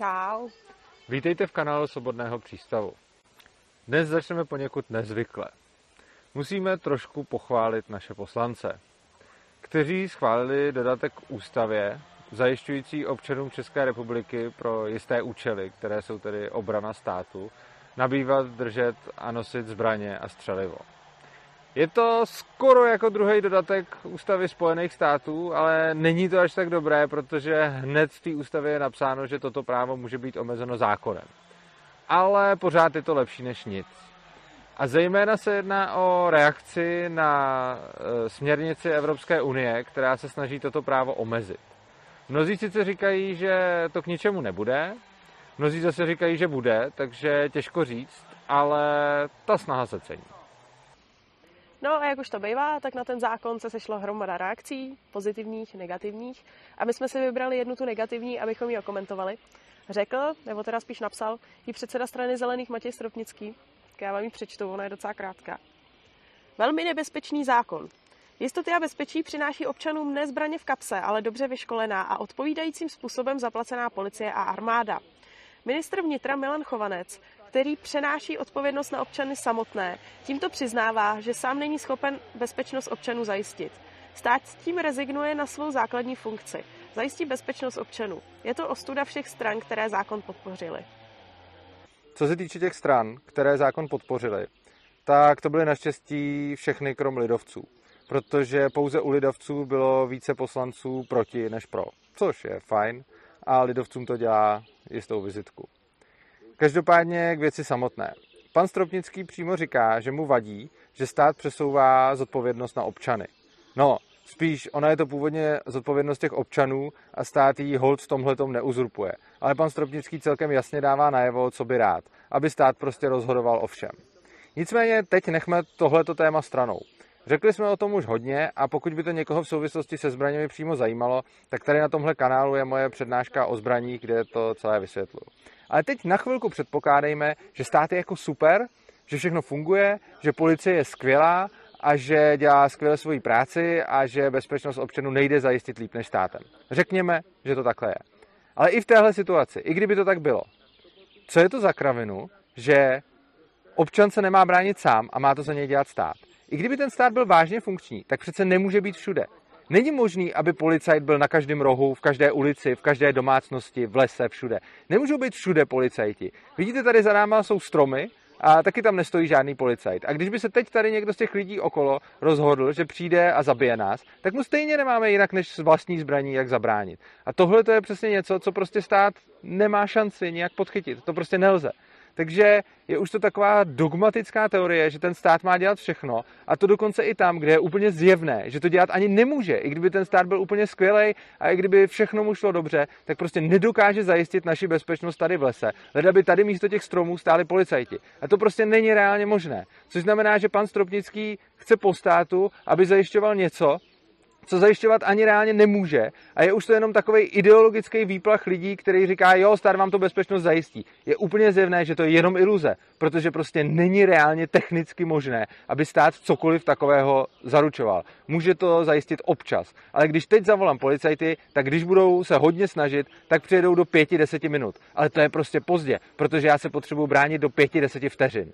Čau. Vítejte v kanálu Svobodného přístavu. Dnes začneme poněkud nezvykle. Musíme trošku pochválit naše poslance, kteří schválili dodatek k ústavě, zajišťující občanům České republiky pro jisté účely, které jsou tedy obrana státu, nabývat, držet a nosit zbraně a střelivo. Je to skoro jako druhý dodatek ústavy Spojených států, ale není to až tak dobré, protože hned v té ústavě je napsáno, že toto právo může být omezeno zákonem. Ale pořád je to lepší než nic. A zejména se jedná o reakci na e, směrnici Evropské unie, která se snaží toto právo omezit. Mnozí sice říkají, že to k ničemu nebude, mnozí zase říkají, že bude, takže těžko říct, ale ta snaha se cení. No a jak už to bývá, tak na ten zákon se sešlo hromada reakcí, pozitivních, negativních. A my jsme si vybrali jednu tu negativní, abychom ji okomentovali. Řekl, nebo teda spíš napsal, i předseda strany Zelených Matěj Stropnický. Já vám ji přečtu, ona je docela krátká. Velmi nebezpečný zákon. Jistoty a bezpečí přináší občanům ne zbraně v kapse, ale dobře vyškolená a odpovídajícím způsobem zaplacená policie a armáda. Ministr vnitra Milan Chovanec který přenáší odpovědnost na občany samotné. Tímto přiznává, že sám není schopen bezpečnost občanů zajistit. Stát tím rezignuje na svou základní funkci. Zajistí bezpečnost občanů. Je to ostuda všech stran, které zákon podpořili. Co se týče těch stran, které zákon podpořili, tak to byly naštěstí všechny krom lidovců. Protože pouze u lidovců bylo více poslanců proti než pro. Což je fajn a lidovcům to dělá jistou vizitku. Každopádně k věci samotné. Pan Stropnický přímo říká, že mu vadí, že stát přesouvá zodpovědnost na občany. No, spíš ona je to původně zodpovědnost těch občanů a stát jí hold v tomhletom neuzurpuje. Ale pan Stropnický celkem jasně dává najevo, co by rád, aby stát prostě rozhodoval o všem. Nicméně teď nechme tohleto téma stranou. Řekli jsme o tom už hodně a pokud by to někoho v souvislosti se zbraněmi přímo zajímalo, tak tady na tomhle kanálu je moje přednáška o zbraních, kde to celé vysvětluju. Ale teď na chvilku předpokládejme, že stát je jako super, že všechno funguje, že policie je skvělá a že dělá skvěle svoji práci a že bezpečnost občanů nejde zajistit líp než státem. Řekněme, že to takhle je. Ale i v téhle situaci, i kdyby to tak bylo, co je to za kravinu, že občan se nemá bránit sám a má to za něj dělat stát? I kdyby ten stát byl vážně funkční, tak přece nemůže být všude. Není možný, aby policajt byl na každém rohu, v každé ulici, v každé domácnosti, v lese, všude. Nemůžou být všude policajti. Vidíte, tady za náma jsou stromy a taky tam nestojí žádný policajt. A když by se teď tady někdo z těch lidí okolo rozhodl, že přijde a zabije nás, tak mu stejně nemáme jinak než s vlastní zbraní, jak zabránit. A tohle to je přesně něco, co prostě stát nemá šanci nějak podchytit. To prostě nelze. Takže je už to taková dogmatická teorie, že ten stát má dělat všechno a to dokonce i tam, kde je úplně zjevné, že to dělat ani nemůže. I kdyby ten stát byl úplně skvělý a i kdyby všechno mu šlo dobře, tak prostě nedokáže zajistit naši bezpečnost tady v lese. Leda by tady místo těch stromů stáli policajti. A to prostě není reálně možné. Což znamená, že pan Stropnický chce po státu, aby zajišťoval něco, co zajišťovat ani reálně nemůže a je už to jenom takový ideologický výplach lidí, který říká, jo, stát vám to bezpečnost zajistí. Je úplně zjevné, že to je jenom iluze, protože prostě není reálně technicky možné, aby stát cokoliv takového zaručoval. Může to zajistit občas, ale když teď zavolám policajty, tak když budou se hodně snažit, tak přijedou do 5-10 minut. Ale to je prostě pozdě, protože já se potřebuji bránit do 5-10 vteřin.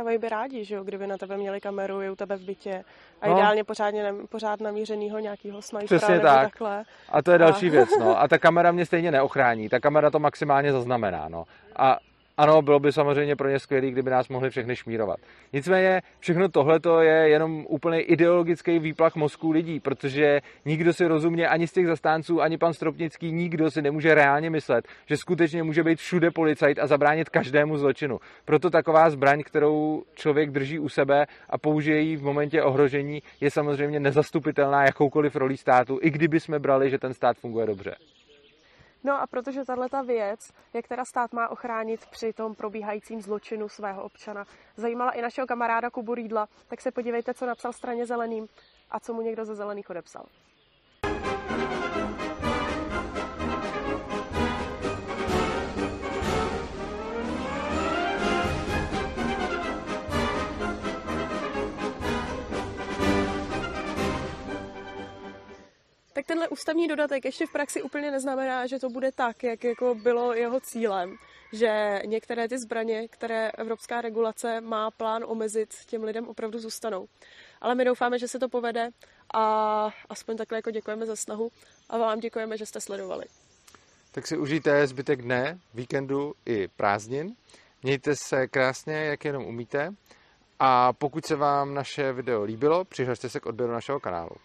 A oni by rádi, že jo, kdyby na tebe měli kameru, je u tebe v bytě a no. ideálně pořádně, pořád namířenýho nějakého snajpera Přesně nebo tak. takhle. A to je další a... věc, no. A ta kamera mě stejně neochrání. Ta kamera to maximálně zaznamená, no. A ano, bylo by samozřejmě pro ně skvělé, kdyby nás mohli všechny šmírovat. Nicméně všechno tohle je jenom úplně ideologický výplach mozku lidí, protože nikdo si rozumně ani z těch zastánců, ani pan Stropnický, nikdo si nemůže reálně myslet, že skutečně může být všude policajt a zabránit každému zločinu. Proto taková zbraň, kterou člověk drží u sebe a použije ji v momentě ohrožení, je samozřejmě nezastupitelná jakoukoliv rolí státu, i kdyby jsme brali, že ten stát funguje dobře. No a protože tahle ta věc, jak teda stát má ochránit při tom probíhajícím zločinu svého občana, zajímala i našeho kamaráda Kubu Rýdla, tak se podívejte, co napsal straně zeleným a co mu někdo ze zelených odepsal. Tak tenhle ústavní dodatek ještě v praxi úplně neznamená, že to bude tak, jak jako bylo jeho cílem, že některé ty zbraně, které evropská regulace má plán omezit, těm lidem opravdu zůstanou. Ale my doufáme, že se to povede a aspoň takhle jako děkujeme za snahu a vám děkujeme, že jste sledovali. Tak si užijte zbytek dne, víkendu i prázdnin. Mějte se krásně, jak jenom umíte. A pokud se vám naše video líbilo, přihlašte se k odběru našeho kanálu.